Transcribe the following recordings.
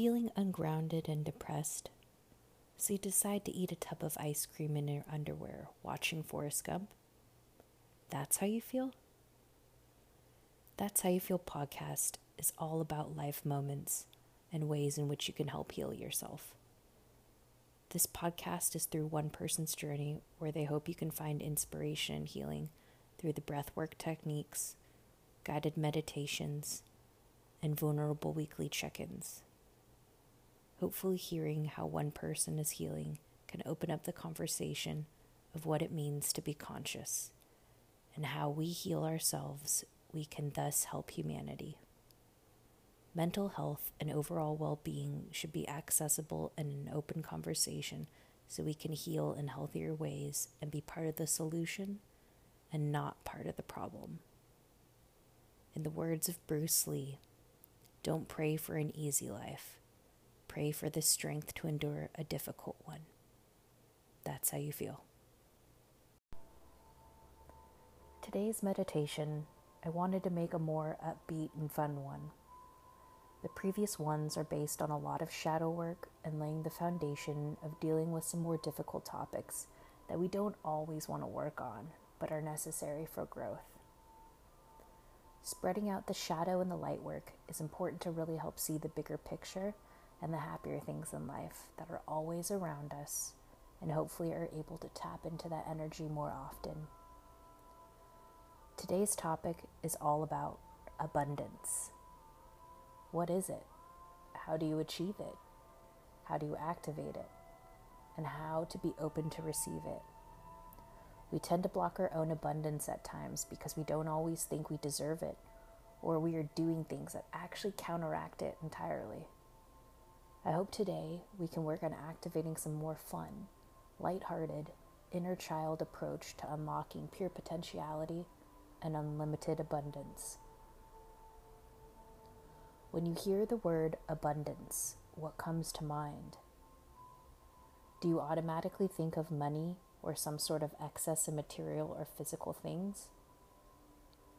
Feeling ungrounded and depressed? So you decide to eat a tub of ice cream in your underwear watching Forrest Gump? That's how you feel? That's How You Feel podcast is all about life moments and ways in which you can help heal yourself. This podcast is through one person's journey where they hope you can find inspiration and healing through the breathwork techniques, guided meditations, and vulnerable weekly check ins. Hopefully, hearing how one person is healing can open up the conversation of what it means to be conscious and how we heal ourselves, we can thus help humanity. Mental health and overall well being should be accessible and an open conversation so we can heal in healthier ways and be part of the solution and not part of the problem. In the words of Bruce Lee, don't pray for an easy life Pray for the strength to endure a difficult one. That's how you feel. Today's meditation, I wanted to make a more upbeat and fun one. The previous ones are based on a lot of shadow work and laying the foundation of dealing with some more difficult topics that we don't always want to work on, but are necessary for growth. Spreading out the shadow and the light work is important to really help see the bigger picture and the happier things in life that are always around us, and hopefully are able to tap into that energy more often. Today's topic is all about abundance. What is it? How do you achieve it? How do you activate it? And how to be open to receive it. We tend to block our own abundance at times because we don't always think we deserve it, or we are doing things that actually counteract it entirely. I hope today we can work on activating some more fun, light-hearted, inner child approach to unlocking pure potentiality and unlimited abundance. When you hear the word abundance, what comes to mind? Do you automatically think of money or some sort of excess in material or physical things?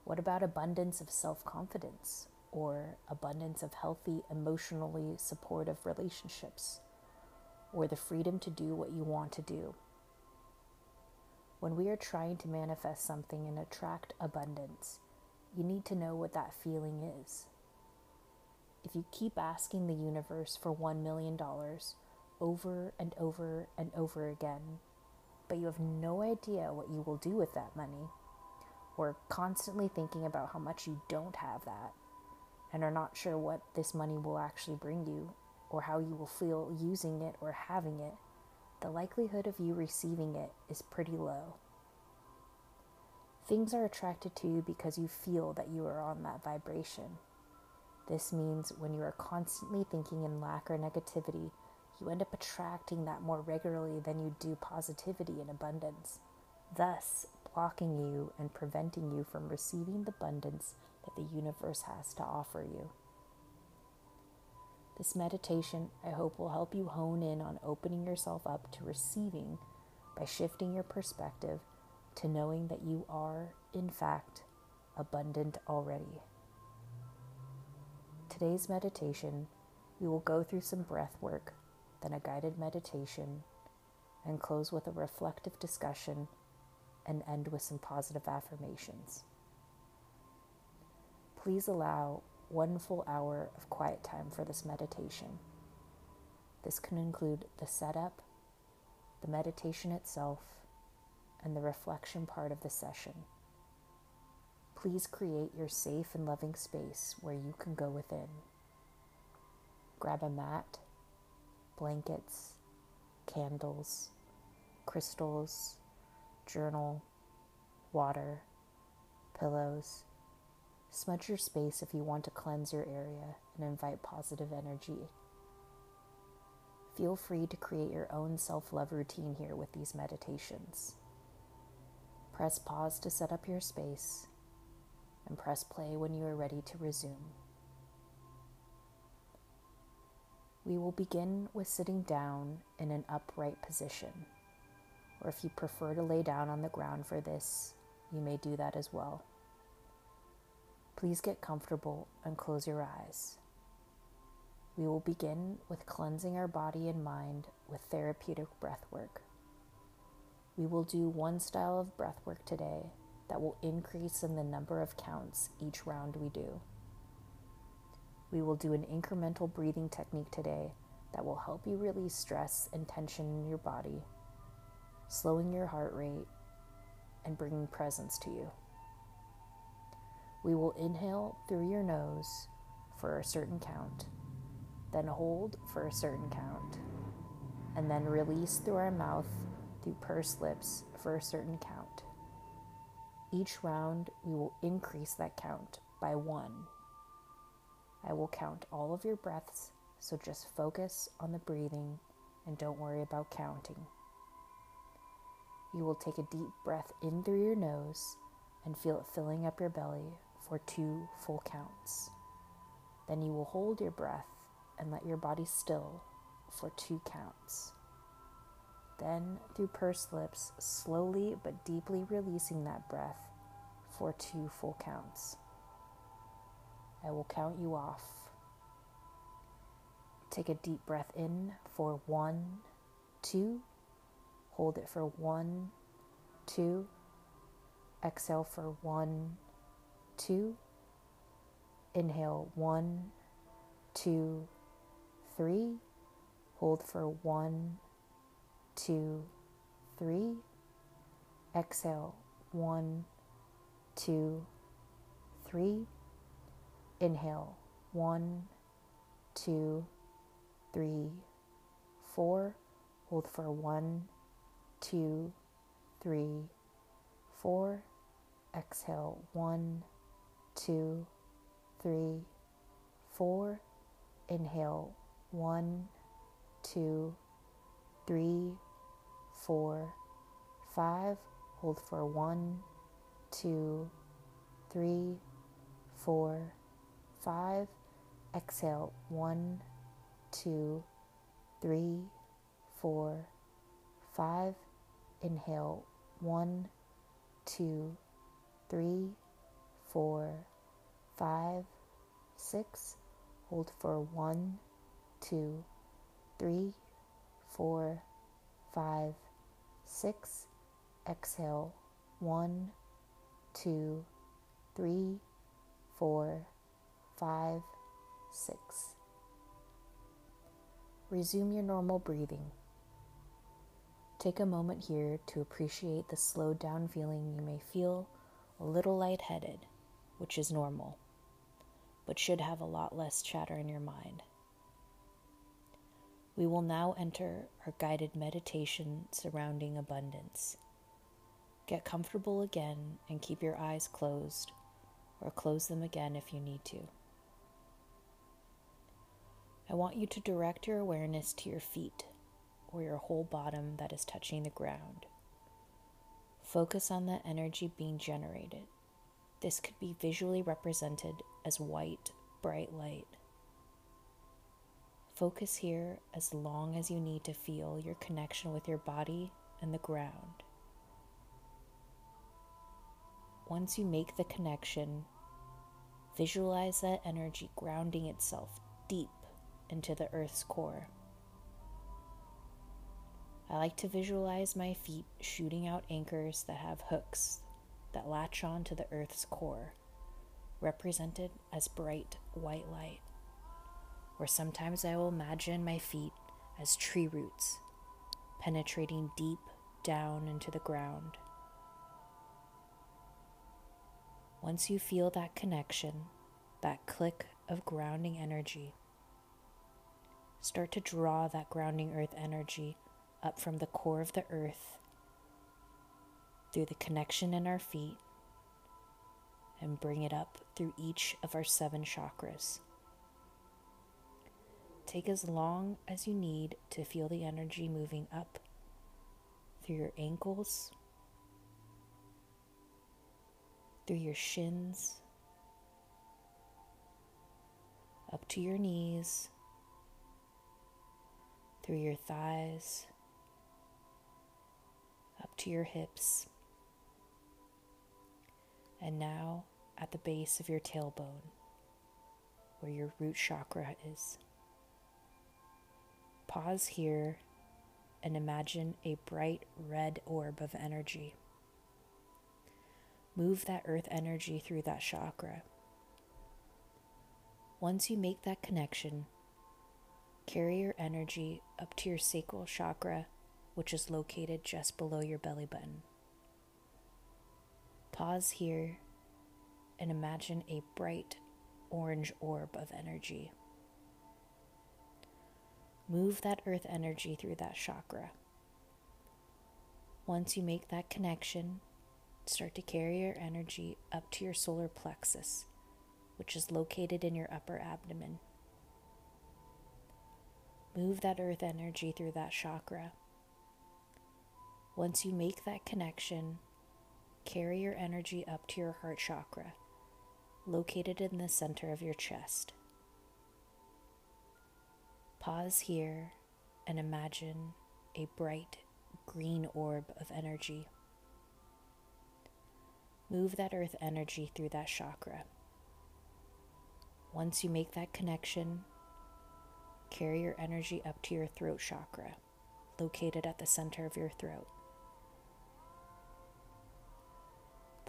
What about abundance of self confidence or abundance of healthy, emotionally supportive relationships, or the freedom to do what you want to do. When we are trying to manifest something and attract abundance, you need to know what that feeling is. If you keep asking the universe for $1 million over and over and over again, but you have no idea what you will do with that money, or constantly thinking about how much you don't have that, and are not sure what this money will actually bring you or how you will feel using it or having it, the likelihood of you receiving it is pretty low. Things are attracted to you because you feel that you are on that vibration. This means when you are constantly thinking in lack or negativity, you end up attracting that more regularly than you do positivity and abundance, thus blocking you and preventing you from receiving the abundance that the universe has to offer you. This meditation, I hope, will help you hone in on opening yourself up to receiving by shifting your perspective to knowing that you are, in fact, abundant already. Today's meditation, we will go through some breath work, then a guided meditation, and close with a reflective discussion and end with some positive affirmations please allow one full hour of quiet time for this meditation. This can include the setup, the meditation itself, and the reflection part of the session. Please create your safe and loving space where you can go within. Grab a mat, blankets, candles, crystals, journal, water, pillows, Smudge your space if you want to cleanse your area and invite positive energy. Feel free to create your own self love routine here with these meditations. Press pause to set up your space and press play when you are ready to resume. We will begin with sitting down in an upright position, or if you prefer to lay down on the ground for this, you may do that as well. Please get comfortable and close your eyes. We will begin with cleansing our body and mind with therapeutic breath work. We will do one style of breath work today that will increase in the number of counts each round we do. We will do an incremental breathing technique today that will help you release stress and tension in your body, slowing your heart rate and bringing presence to you. We will inhale through your nose for a certain count, then hold for a certain count, and then release through our mouth through pursed lips for a certain count. Each round, we will increase that count by one. I will count all of your breaths, so just focus on the breathing and don't worry about counting. You will take a deep breath in through your nose and feel it filling up your belly for two full counts. Then you will hold your breath and let your body still for two counts. Then, through pursed lips, slowly but deeply releasing that breath for two full counts. I will count you off. Take a deep breath in for one, two. Hold it for one, two. Exhale for one, two. Inhale one, two, three. Hold for one, two, three. Exhale one, two, three. Inhale one, two, three, four. Hold for one, two, three, four. Exhale one, two, three, four. Inhale one, two, three, four, five. Hold for one, two, three, four, five. Exhale one, two, three, four, five. Inhale one, two, three, four, five, six. Hold for one, two, three, four, five, six. Exhale one, two, three, four, five, six. Resume your normal breathing. Take a moment here to appreciate the slowed down feeling you may feel a little lightheaded, which is normal, but should have a lot less chatter in your mind. We will now enter our guided meditation surrounding abundance. Get comfortable again and keep your eyes closed, or close them again if you need to. I want you to direct your awareness to your feet or your whole bottom that is touching the ground. Focus on the energy being generated. This could be visually represented as white, bright light. Focus here as long as you need to feel your connection with your body and the ground. Once you make the connection, visualize that energy grounding itself deep into the earth's core. I like to visualize my feet shooting out anchors that have hooks that latch on to the earth's core, represented as bright white light. Or sometimes I will imagine my feet as tree roots penetrating deep down into the ground. Once you feel that connection, that click of grounding energy, Start to draw that grounding earth energy up from the core of the earth through the connection in our feet and bring it up through each of our seven chakras. Take as long as you need to feel the energy moving up through your ankles, through your shins, up to your knees through your thighs, up to your hips, and now at the base of your tailbone, where your root chakra is. Pause here and imagine a bright red orb of energy. Move that earth energy through that chakra. Once you make that connection, carry your energy up to your sacral chakra, which is located just below your belly button. Pause here and imagine a bright orange orb of energy. Move that earth energy through that chakra. Once you make that connection, start to carry your energy up to your solar plexus, which is located in your upper abdomen. Move that earth energy through that chakra. Once you make that connection, carry your energy up to your heart chakra, located in the center of your chest. Pause here and imagine a bright green orb of energy. Move that earth energy through that chakra. Once you make that connection, carry your energy up to your throat chakra, located at the center of your throat.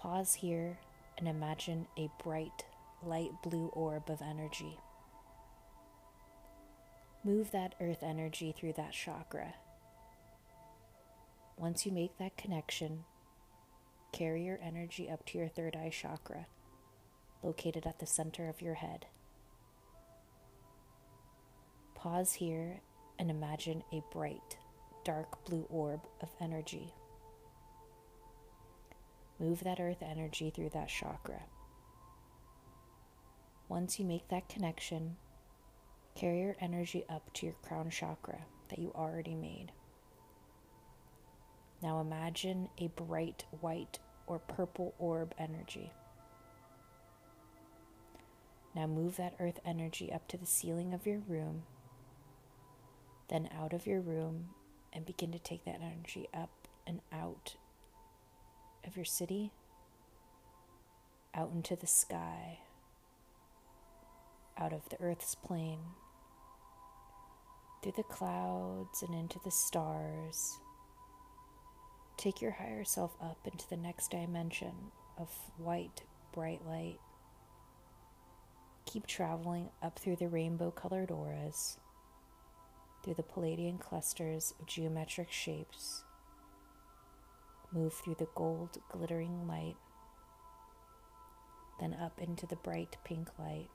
Pause here and imagine a bright, light blue orb of energy. Move that earth energy through that chakra. Once you make that connection, carry your energy up to your third eye chakra, located at the center of your head. Pause here and imagine a bright, dark blue orb of energy. Move that earth energy through that chakra. Once you make that connection, Carry your energy up to your crown chakra that you already made. Now imagine a bright white or purple orb energy. Now move that earth energy up to the ceiling of your room, then out of your room, and begin to take that energy up and out of your city, out into the sky, out of the earth's plane, through the clouds and into the stars. Take your higher self up into the next dimension of white, bright light. Keep traveling up through the rainbow colored auras, through the Palladian clusters of geometric shapes. Move through the gold glittering light, then up into the bright pink light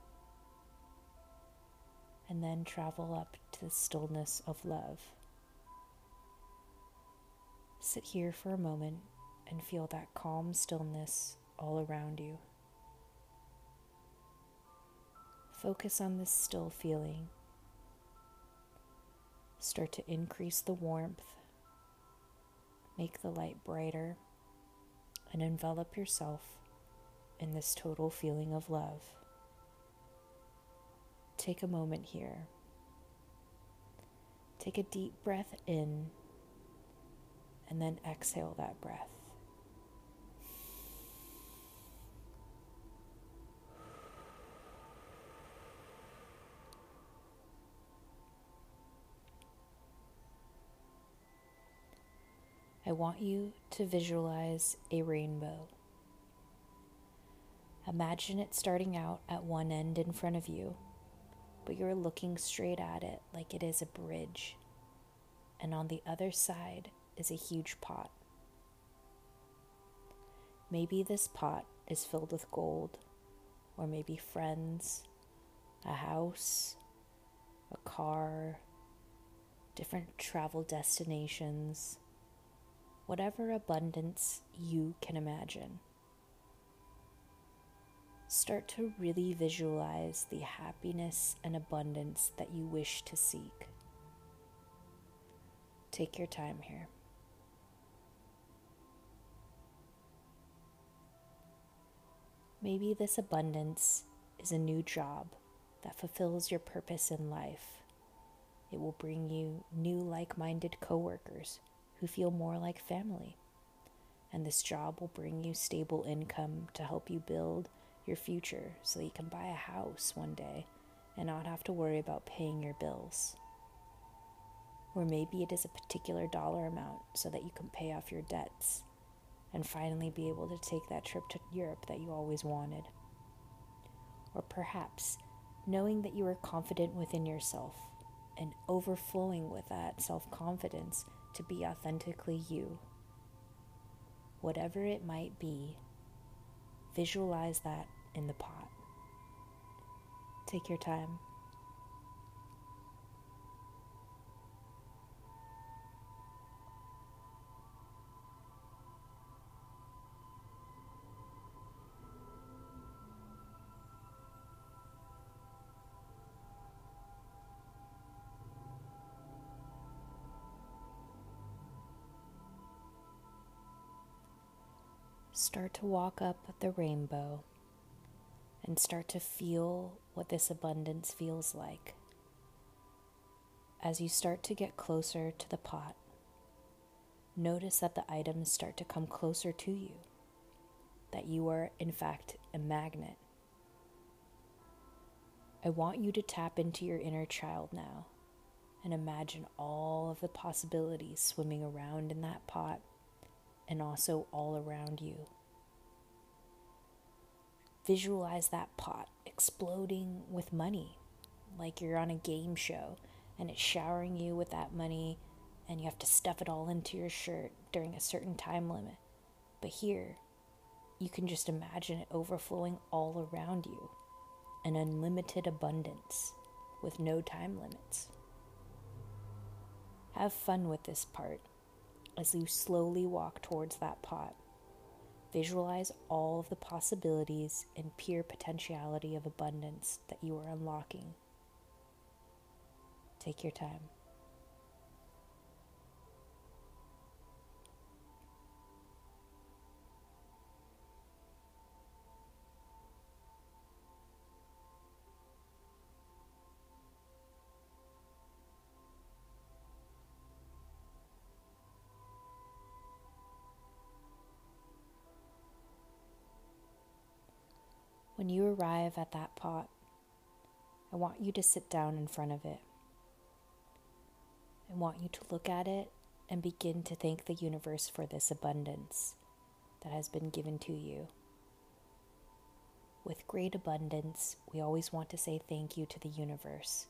and then travel up to the stillness of love. Sit here for a moment and feel that calm stillness all around you. Focus on this still feeling. Start to increase the warmth, make the light brighter, and envelop yourself in this total feeling of love take a moment here. Take a deep breath in and then exhale that breath. I want you to visualize a rainbow. Imagine it starting out at one end in front of you but you're looking straight at it like it is a bridge. And on the other side is a huge pot. Maybe this pot is filled with gold, or maybe friends, a house, a car, different travel destinations, whatever abundance you can imagine start to really visualize the happiness and abundance that you wish to seek. Take your time here. Maybe this abundance is a new job that fulfills your purpose in life. It will bring you new like minded coworkers who feel more like family. And this job will bring you stable income to help you build your future so you can buy a house one day and not have to worry about paying your bills. Or maybe it is a particular dollar amount so that you can pay off your debts and finally be able to take that trip to Europe that you always wanted. Or perhaps knowing that you are confident within yourself and overflowing with that self confidence to be authentically you. Whatever it might be, visualize that in the pot. Take your time. Start to walk up the rainbow and start to feel what this abundance feels like. As you start to get closer to the pot, notice that the items start to come closer to you, that you are, in fact, a magnet. I want you to tap into your inner child now and imagine all of the possibilities swimming around in that pot and also all around you. Visualize that pot exploding with money, like you're on a game show and it's showering you with that money, and you have to stuff it all into your shirt during a certain time limit. But here, you can just imagine it overflowing all around you an unlimited abundance with no time limits. Have fun with this part as you slowly walk towards that pot. Visualize all of the possibilities and pure potentiality of abundance that you are unlocking. Take your time. When you arrive at that pot, I want you to sit down in front of it. I want you to look at it and begin to thank the universe for this abundance that has been given to you. With great abundance, we always want to say thank you to the universe.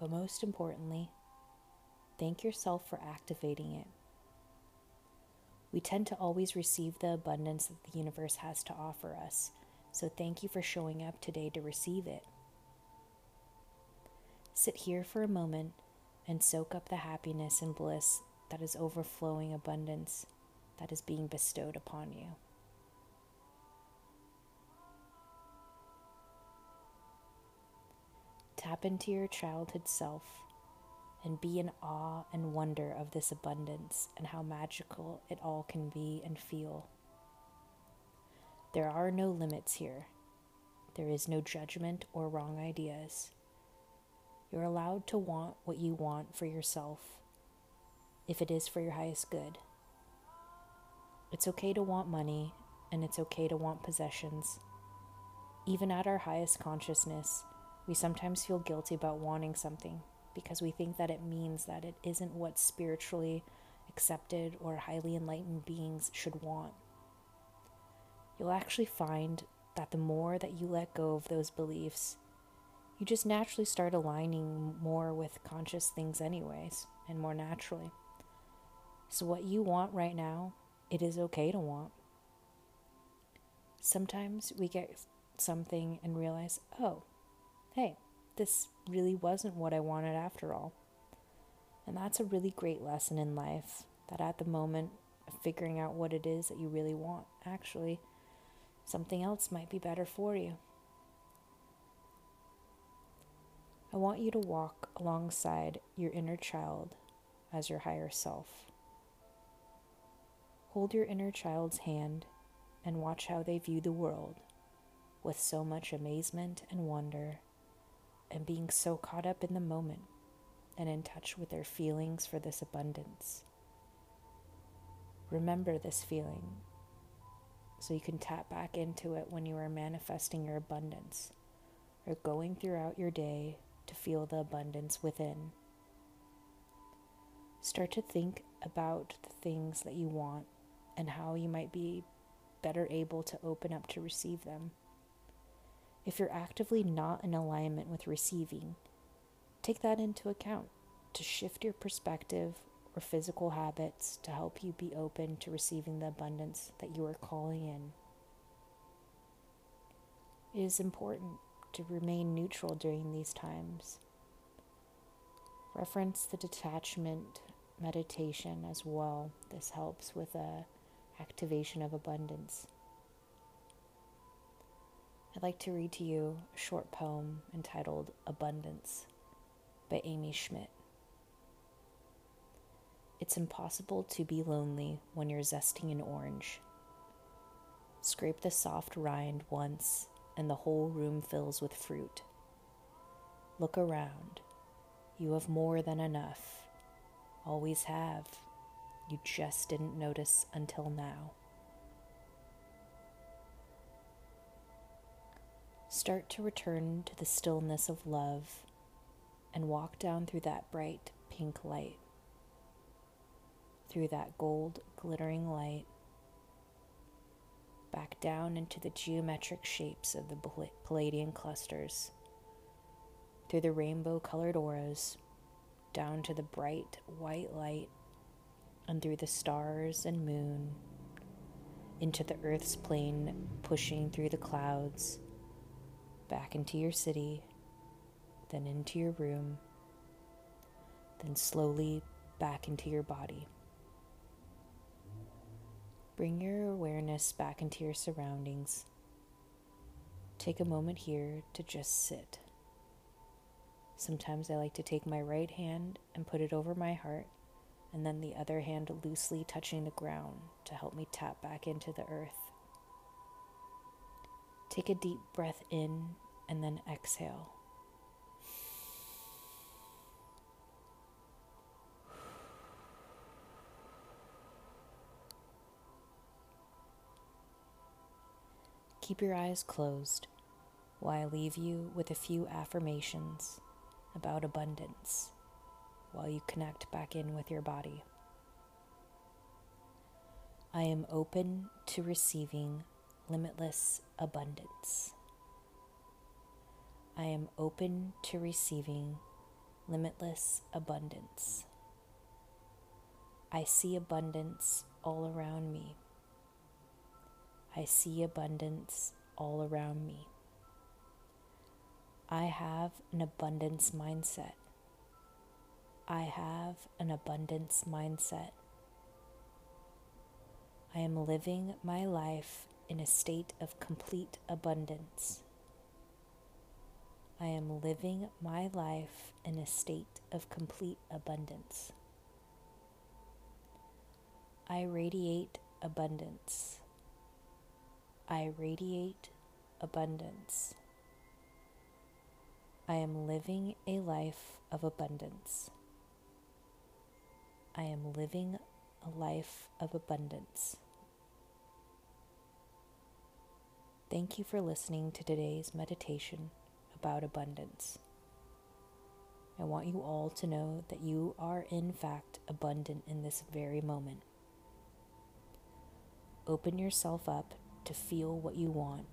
But most importantly, thank yourself for activating it. We tend to always receive the abundance that the universe has to offer us so thank you for showing up today to receive it. Sit here for a moment and soak up the happiness and bliss that is overflowing abundance that is being bestowed upon you. Tap into your childhood self and be in awe and wonder of this abundance and how magical it all can be and feel. There are no limits here. There is no judgment or wrong ideas. You're allowed to want what you want for yourself, if it is for your highest good. It's okay to want money, and it's okay to want possessions. Even at our highest consciousness, we sometimes feel guilty about wanting something because we think that it means that it isn't what spiritually accepted or highly enlightened beings should want you'll actually find that the more that you let go of those beliefs, you just naturally start aligning more with conscious things, anyways, and more naturally. So, what you want right now, it is okay to want. Sometimes we get something and realize, oh, hey, this really wasn't what I wanted after all. And that's a really great lesson in life that at the moment figuring out what it is that you really want, actually Something else might be better for you. I want you to walk alongside your inner child as your higher self. Hold your inner child's hand and watch how they view the world with so much amazement and wonder, and being so caught up in the moment and in touch with their feelings for this abundance. Remember this feeling so you can tap back into it when you are manifesting your abundance or going throughout your day to feel the abundance within. Start to think about the things that you want and how you might be better able to open up to receive them. If you're actively not in alignment with receiving, take that into account to shift your perspective or physical habits to help you be open to receiving the abundance that you are calling in. It is important to remain neutral during these times. Reference the detachment meditation as well. This helps with a activation of abundance. I'd like to read to you a short poem entitled Abundance by Amy Schmidt. It's impossible to be lonely when you're zesting an orange. Scrape the soft rind once, and the whole room fills with fruit. Look around. You have more than enough. Always have. You just didn't notice until now. Start to return to the stillness of love and walk down through that bright pink light through that gold glittering light, back down into the geometric shapes of the Palladian clusters, through the rainbow colored auras, down to the bright white light, and through the stars and moon, into the Earth's plane, pushing through the clouds, back into your city, then into your room, then slowly back into your body. Bring your awareness back into your surroundings. Take a moment here to just sit. Sometimes I like to take my right hand and put it over my heart, and then the other hand loosely touching the ground to help me tap back into the earth. Take a deep breath in and then exhale. Keep your eyes closed while I leave you with a few affirmations about abundance while you connect back in with your body. I am open to receiving limitless abundance. I am open to receiving limitless abundance. I see abundance all around me. I see abundance all around me. I have an abundance mindset. I have an abundance mindset. I am living my life in a state of complete abundance. I am living my life in a state of complete abundance. I radiate abundance. I radiate abundance. I am living a life of abundance. I am living a life of abundance. Thank you for listening to today's meditation about abundance. I want you all to know that you are, in fact, abundant in this very moment. Open yourself up to feel what you want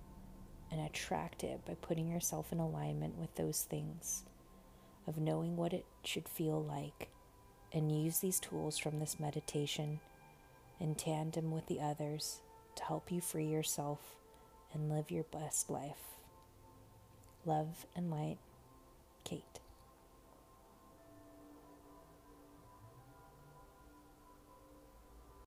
and attract it by putting yourself in alignment with those things, of knowing what it should feel like, and use these tools from this meditation in tandem with the others to help you free yourself and live your best life. Love and light, Kate.